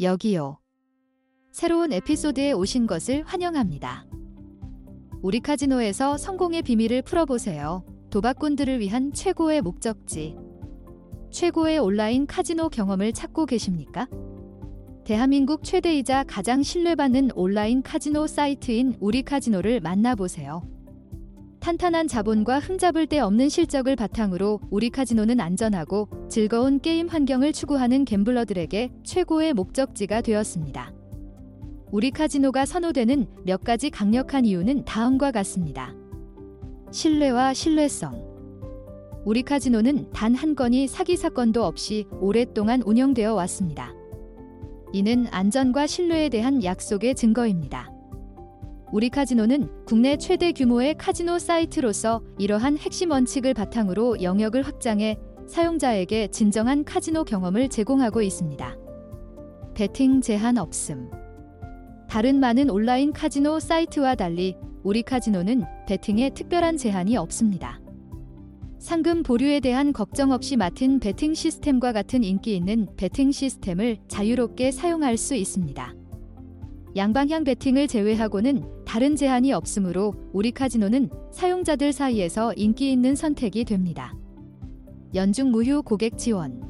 여기요. 새로운 에피소드에 오신 것을 환영합니다. 우리 카지노에서 성공의 비밀을 풀어보세요. 도박꾼들을 위한 최고의 목적지. 최고의 온라인 카지노 경험을 찾고 계십니까? 대한민국 최대이자 가장 신뢰받는 온라인 카지노 사이트인 우리 카지노를 만나보세요. 탄탄한 자본과 흠잡을 데 없는 실적을 바탕으로 우리 카지노는 안전하고 즐거운 게임 환경을 추구하는 갬블러들에게 최고의 목적지가 되었습니다. 우리 카지노가 선호되는 몇 가지 강력한 이유는 다음과 같습니다. 신뢰와 신뢰성. 우리 카지노는 단 한 건의 사기 사건도 없이 오랫동안 운영되어 왔습니다. 이는 안전과 신뢰에 대한 약속의 증거입니다. 우리 카지노는 국내 최대 규모의 카지노 사이트로서 이러한 핵심 원칙을 바탕으로 영역을 확장해 사용자에게 진정한 카지노 경험을 제공하고 있습니다. 베팅 제한 없음. 다른 많은 온라인 카지노 사이트와 달리 우리 카지노는 베팅에 특별한 제한이 없습니다. 상금 보류에 대한 걱정 없이 마틴 베팅 시스템과 같은 인기 있는 베팅 시스템을 자유롭게 사용할 수 있습니다. 양방향 베팅을 제외하고는 다른 제한이 없으므로 우리 카지노는 사용자들 사이에서 인기 있는 선택이 됩니다. 연중 무휴 고객 지원.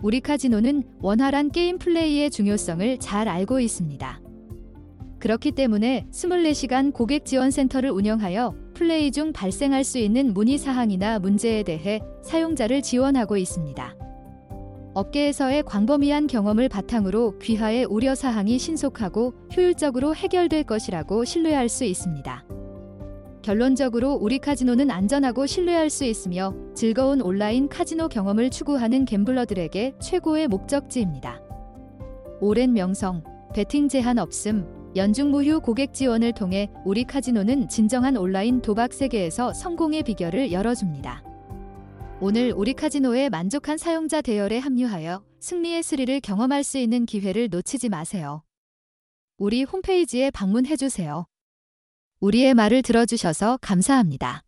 우리 카지노는 원활한 게임 플레이의 중요성을 잘 알고 있습니다. 그렇기 때문에 24시간 고객 지원 센터를 운영하여 플레이 중 발생할 수 있는 문의 사항이나 문제에 대해 사용자를 지원하고 있습니다. 업계에서의 광범위한 경험을 바탕으로 귀하의 우려 사항이 신속하고 효율적으로 해결될 것이라고 신뢰할 수 있습니다. 결론적으로 우리 카지노는 안전하고 신뢰할 수 있으며 즐거운 온라인 카지노 경험을 추구하는 갬블러들에게 최고의 목적지입니다. 오랜 명성, 베팅 제한 없음, 연중 무휴 고객 지원을 통해 우리 카지노는 진정한 온라인 도박 세계에서 성공의 비결을 열어줍니다. 오늘 우리 카지노에 만족한 사용자 대열에 합류하여 승리의 스릴을 경험할 수 있는 기회를 놓치지 마세요. 우리 홈페이지에 방문해 주세요. 우리의 말을 들어주셔서 감사합니다.